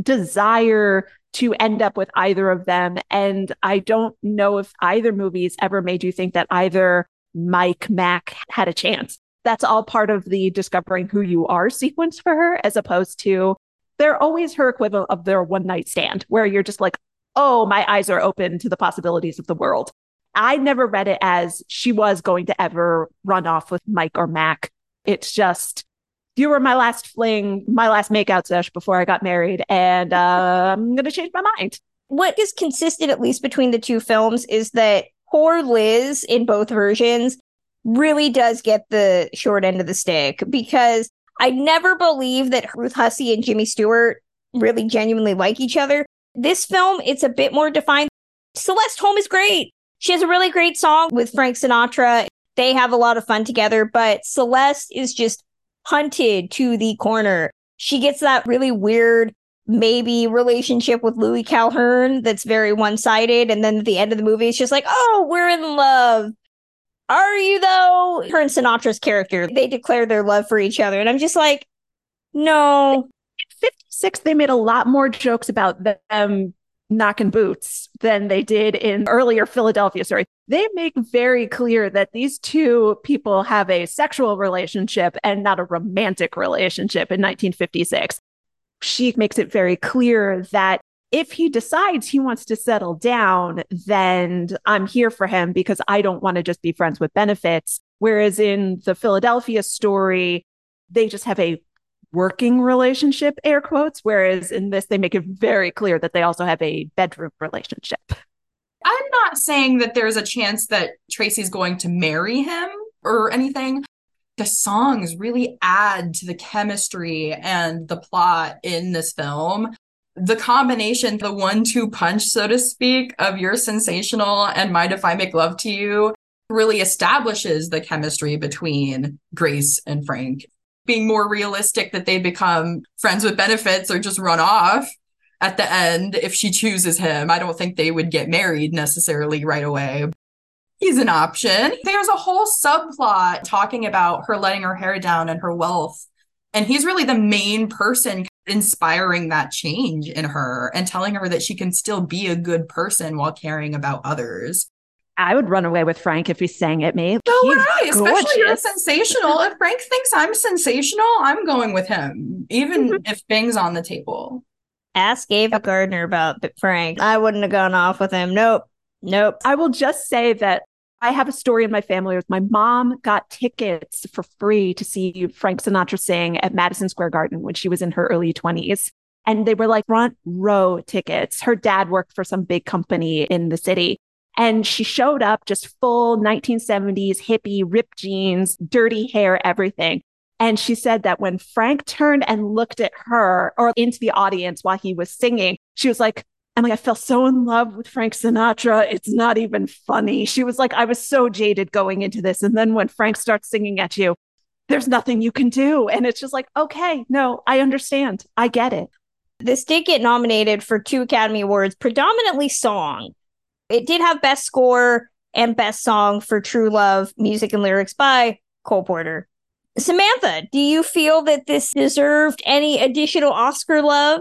desire to end up with either of them. And I don't know if either movies ever made you think that either Mike Mac had a chance. That's all part of the discovering who you are sequence for her, as opposed to they're always her equivalent of their one night stand, where you're just like, oh, my eyes are open to the possibilities of the world. I never read it as she was going to ever run off with Mike or Mac. It's just you were my last fling, my last makeout sesh before I got married, and uh, I'm gonna change my mind. What is consistent, at least between the two films, is that poor Liz in both versions really does get the short end of the stick because I never believed that Ruth Hussey and Jimmy Stewart really genuinely like each other. This film, it's a bit more defined. Celeste Holm is great. She has a really great song with Frank Sinatra. They have a lot of fun together, but Celeste is just hunted to the corner. She gets that really weird, maybe relationship with Louis Calhern that's very one sided. And then at the end of the movie, it's just like, oh, we're in love. Are you though? Her and Sinatra's character, they declare their love for each other. And I'm just like, no. 56, they made a lot more jokes about them knocking boots than they did in earlier Philadelphia story. They make very clear that these two people have a sexual relationship and not a romantic relationship in 1956. She makes it very clear that if he decides he wants to settle down, then I'm here for him because I don't want to just be friends with benefits. Whereas in the Philadelphia story, they just have a working relationship, air quotes, whereas in this, they make it very clear that they also have a bedroom relationship. I'm not saying that there's a chance that Tracy's going to marry him or anything. The songs really add to the chemistry and the plot in this film. The combination, the one two punch, so to speak, of You're Sensational and Mind If I Make Love to You really establishes the chemistry between Grace and Frank being more realistic that they become friends with benefits or just run off at the end if she chooses him. I don't think they would get married necessarily right away. He's an option. There's a whole subplot talking about her letting her hair down and her wealth. And he's really the main person inspiring that change in her and telling her that she can still be a good person while caring about others. I would run away with Frank if he sang at me. So would I, especially you're sensational. if Frank thinks I'm sensational, I'm going with him, even mm-hmm. if Bing's on the table. Ask Ava Gardner about Frank. I wouldn't have gone off with him. Nope. Nope. I will just say that I have a story in my family with my mom got tickets for free to see Frank Sinatra sing at Madison Square Garden when she was in her early 20s. And they were like front row tickets. Her dad worked for some big company in the city. And she showed up just full 1970s hippie, ripped jeans, dirty hair, everything. And she said that when Frank turned and looked at her or into the audience while he was singing, she was like, Emily, I fell so in love with Frank Sinatra. It's not even funny. She was like, I was so jaded going into this. And then when Frank starts singing at you, there's nothing you can do. And it's just like, okay, no, I understand. I get it. This did get nominated for two Academy Awards, predominantly song. It did have best score and best song for True Love, music and lyrics by Cole Porter. Samantha, do you feel that this deserved any additional Oscar love?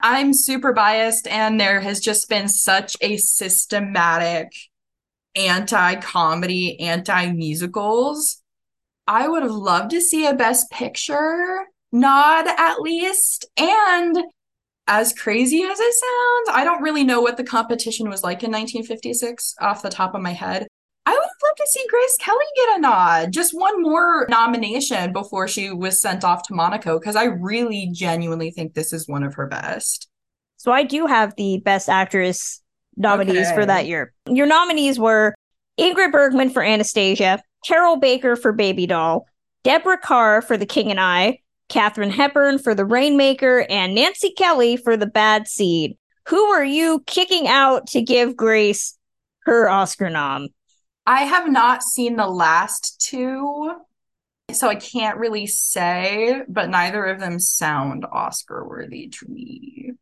I'm super biased, and there has just been such a systematic anti comedy, anti musicals. I would have loved to see a best picture nod at least. And as crazy as it sounds, I don't really know what the competition was like in 1956 off the top of my head. I would have loved to see Grace Kelly get a nod, just one more nomination before she was sent off to Monaco, because I really genuinely think this is one of her best. So I do have the best actress nominees okay. for that year. Your nominees were Ingrid Bergman for Anastasia, Carroll Baker for Baby Doll, Deborah Kerr for The King and I, Katharine Hepburn for The Rainmaker, and Nancy Kelly for The Bad Seed. Who are you kicking out to give Grace her Oscar nom? I have not seen the last two, so I can't really say, but neither of them sound Oscar worthy to me.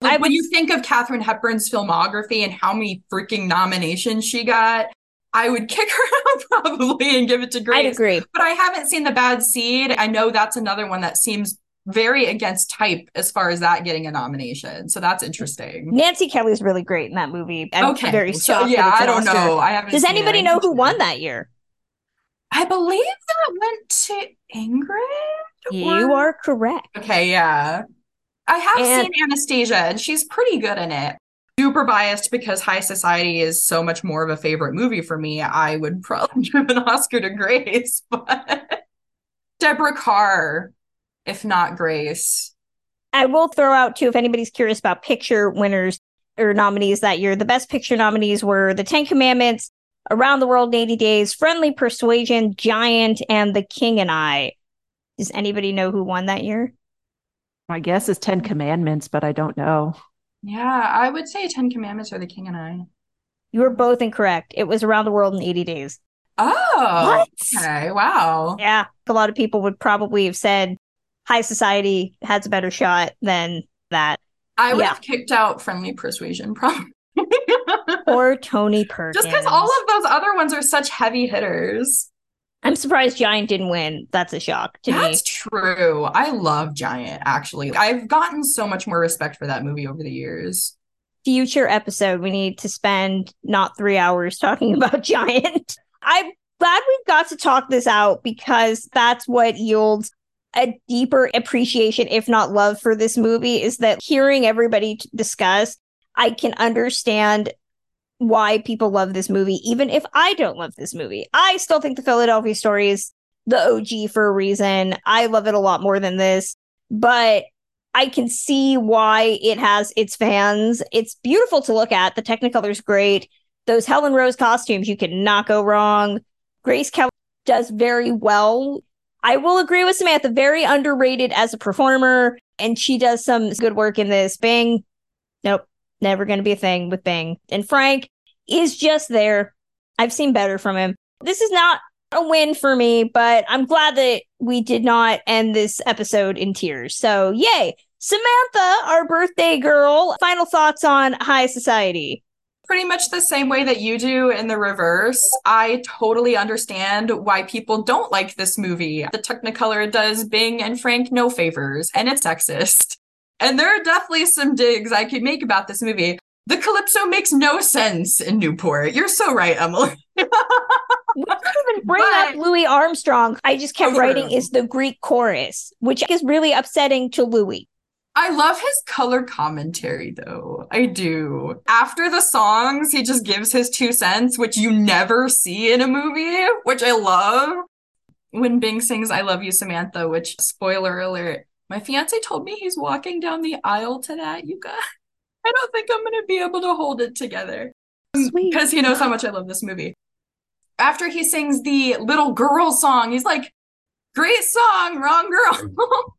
Like, when you think of Katharine Hepburn's filmography and how many freaking nominations she got, I would kick her out probably and give it to Grace. I'd agree. But I haven't seen The Bad Seed. I know that's another one that seems very against type as far as that getting a nomination. So that's interesting. Nancy Kelly's really great in that movie. I'm okay. very so yeah, I don't Oscar. know. I haven't Does anybody know who won that year? I believe that went to Ingrid. You or... are correct. Okay, yeah. I have and... seen Anastasia and she's pretty good in it. Super biased because High Society is so much more of a favorite movie for me. I would probably give an Oscar to Grace, but Deborah Kerr, if not Grace. I will throw out too, if anybody's curious about picture winners or nominees that year, the best picture nominees were The Ten Commandments, Around the World in 80 Days, Friendly Persuasion, Giant, and The King and I. Does anybody know who won that year? My guess is Ten Commandments, but I don't know. Yeah, I would say Ten Commandments or The King and I. You were both incorrect. It was Around the World in 80 Days. Oh, What? okay. Wow. Yeah, a lot of people would probably have said High Society has a better shot than that. I would Yeah. have kicked out Friendly Persuasion, probably. Or Tony Perkins. Just because all of those other ones are such heavy hitters. I'm surprised Giant didn't win. That's a shock to That's me. That's true. I love Giant, actually. I've gotten so much more respect for that movie over the years. Future episode, we need to spend not three hours talking about Giant. I'm glad we've got to talk this out because that's what yields a deeper appreciation, if not love, for this movie. Is that hearing everybody discuss, I can understand why people love this movie, even if I don't love this movie. I still think the Philadelphia story is the OG for a reason. I love it a lot more than this, but I can see why it has its fans. It's beautiful to look at. The Technicolor's great. Those Helen Rose costumes, you cannot go wrong. Grace Kelly does very well. I will agree with Samantha, very underrated as a performer, and she does some good work in this. Nope, never going to be a thing with Bing. And Frank is just there. I've seen better from him. This is not a win for me, but I'm glad that we did not end this episode in tears. So, yay. Samantha, our birthday girl, final thoughts on High Society. Pretty much the same way that you do in the reverse. I totally understand why people don't like this movie. The Technicolor does Bing and Frank no favors, and it's sexist. And there are definitely some digs I could make about this movie. The Calypso makes no sense in Newport. You're so right, Emily. We didn't even bring But- up Louis Armstrong. I just kept Oh, writing is the Greek chorus, which is really upsetting to Louis. I love his color commentary though. I do. After the songs, he just gives his two cents, which you never see in a movie, which I love. When Bing sings I Love You, Samantha, which, spoiler alert, my fiance told me he's walking down the aisle to that, you guys. I don't think I'm going to be able to hold it together because he knows how much I love this movie. After he sings the little girl song, he's like, great song, wrong girl.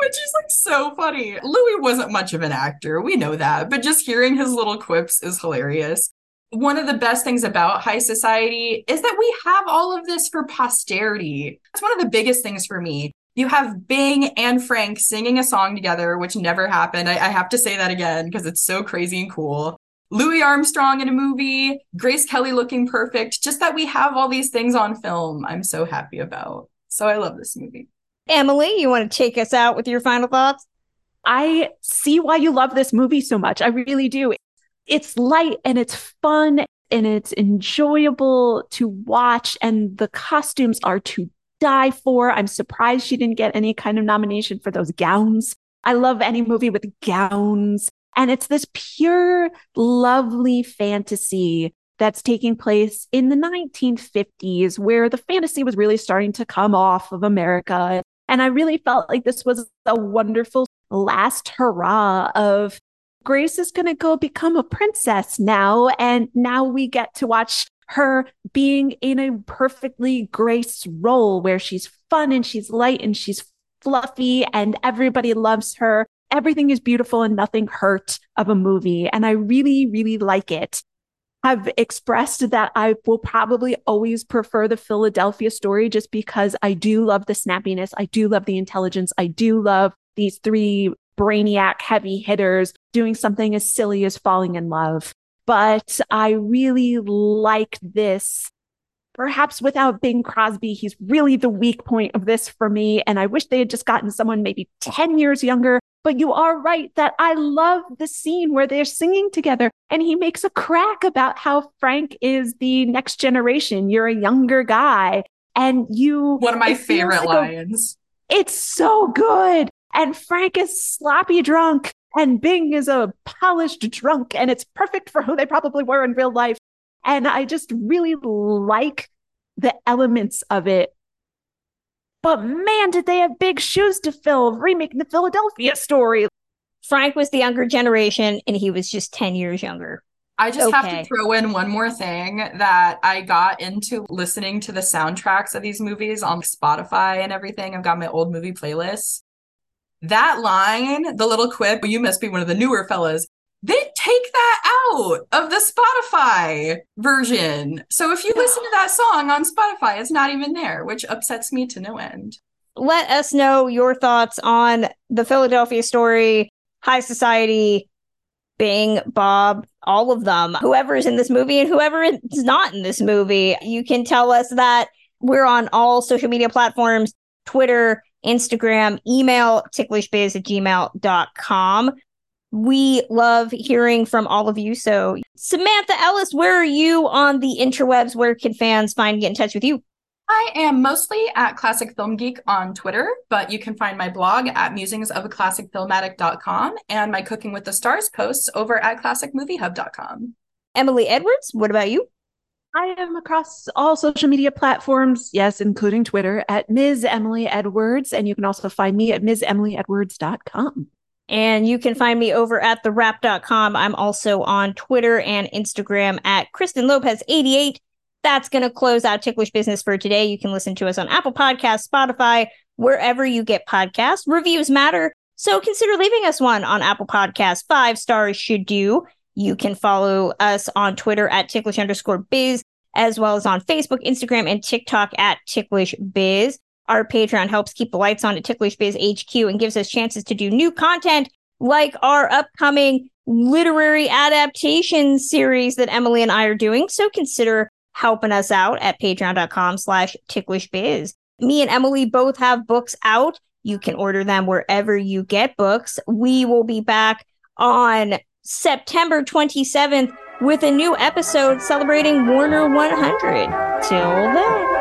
Which is like so funny. Louis wasn't much of an actor, we know that, but just hearing his little quips is hilarious. One of the best things about High Society is that we have all of this for posterity. That's one of the biggest things for me. You have Bing and Frank singing a song together, which never happened. I, I have to say that again because it's so crazy and cool. Louis Armstrong in a movie, Grace Kelly looking perfect. Just that we have all these things on film, I'm so happy about. So I love this movie. Emily, you want to take us out with your final thoughts? I see why you love this movie so much. I really do. It's light and it's fun and it's enjoyable to watch, and the costumes are to die for. I'm surprised she didn't get any kind of nomination for those gowns. I love any movie with gowns. And it's this pure, lovely fantasy that's taking place in the 1950s, where the fantasy was really starting to come off of America. And I really felt like this was a wonderful last hurrah of Grace is going to go become a princess now. And now we get to watch her being in a perfectly Grace role where she's fun and she's light and she's fluffy and everybody loves her. Everything is beautiful and nothing hurt of a movie. And I really, really like it. I've expressed that I will probably always prefer the Philadelphia story just because I do love the snappiness. I do love the intelligence. I do love these three brainiac heavy hitters doing something as silly as falling in love. But I really like this. Perhaps without Bing Crosby, he's really the weak point of this for me. And I wish they had just gotten someone maybe 10 years younger. But you are right that I love the scene where they're singing together and he makes a crack about how Frank is the next generation. You're a younger guy. And you, One of my favorite like a- lines. it's so good. And Frank is sloppy drunk And Bing is a polished drunk, and it's perfect for who they probably were in real life. And I just really like the elements of it. But man, did they have big shoes to fill remaking the Philadelphia story. Frank was the younger generation and he was just 10 years younger. I just have to throw in one more thing that I got into listening to the soundtracks of these movies on Spotify and everything. I've got my old movie playlists. That line, the little quip, you must be one of the newer fellas. They take that out of the Spotify version. So if you listen to that song on Spotify, it's not even there, which upsets me to no end. Let us know your thoughts on the Philadelphia story, High Society, Bing, Bob, all of them, whoever is in this movie and whoever is not in this movie. You can tell us that we're on all social media platforms Twitter, Instagram, email ticklishbiz at gmail.com. We love hearing from all of you. So, Samantha Ellis, where are you on the interwebs? Where can fans find and get in touch with you? I am mostly at Classic Film Geek on Twitter, but you can find my blog at musingsofaClassicFilmAddict.com and my Cooking with the Stars posts over at ClassicMovieHub.com. Emily Edwards, what about you? I am across all social media platforms, yes, including Twitter, at Ms. Emily Edwards. And you can also find me at MsEmilyEdwards.com. And you can find me over at thewrap.com. I'm also on Twitter and Instagram at Kristen Lopez88. That's going to close out Ticklish Business for today. You can listen to us on Apple Podcasts, Spotify, wherever you get podcasts. Reviews matter. So consider leaving us one on Apple Podcasts. Five stars should do. You can follow us on Twitter at ticklish underscore biz, as well as on Facebook, Instagram, and TikTok at ticklish biz. Our Patreon helps keep the lights on at Ticklish Biz HQ and gives us chances to do new content like our upcoming literary adaptation series that Emily and I are doing. So consider helping us out at patreon.com slash ticklishbiz. Me and Emily both have books out. You can order them wherever you get books. We will be back on September 27th with a new episode celebrating Warner 100. Till then.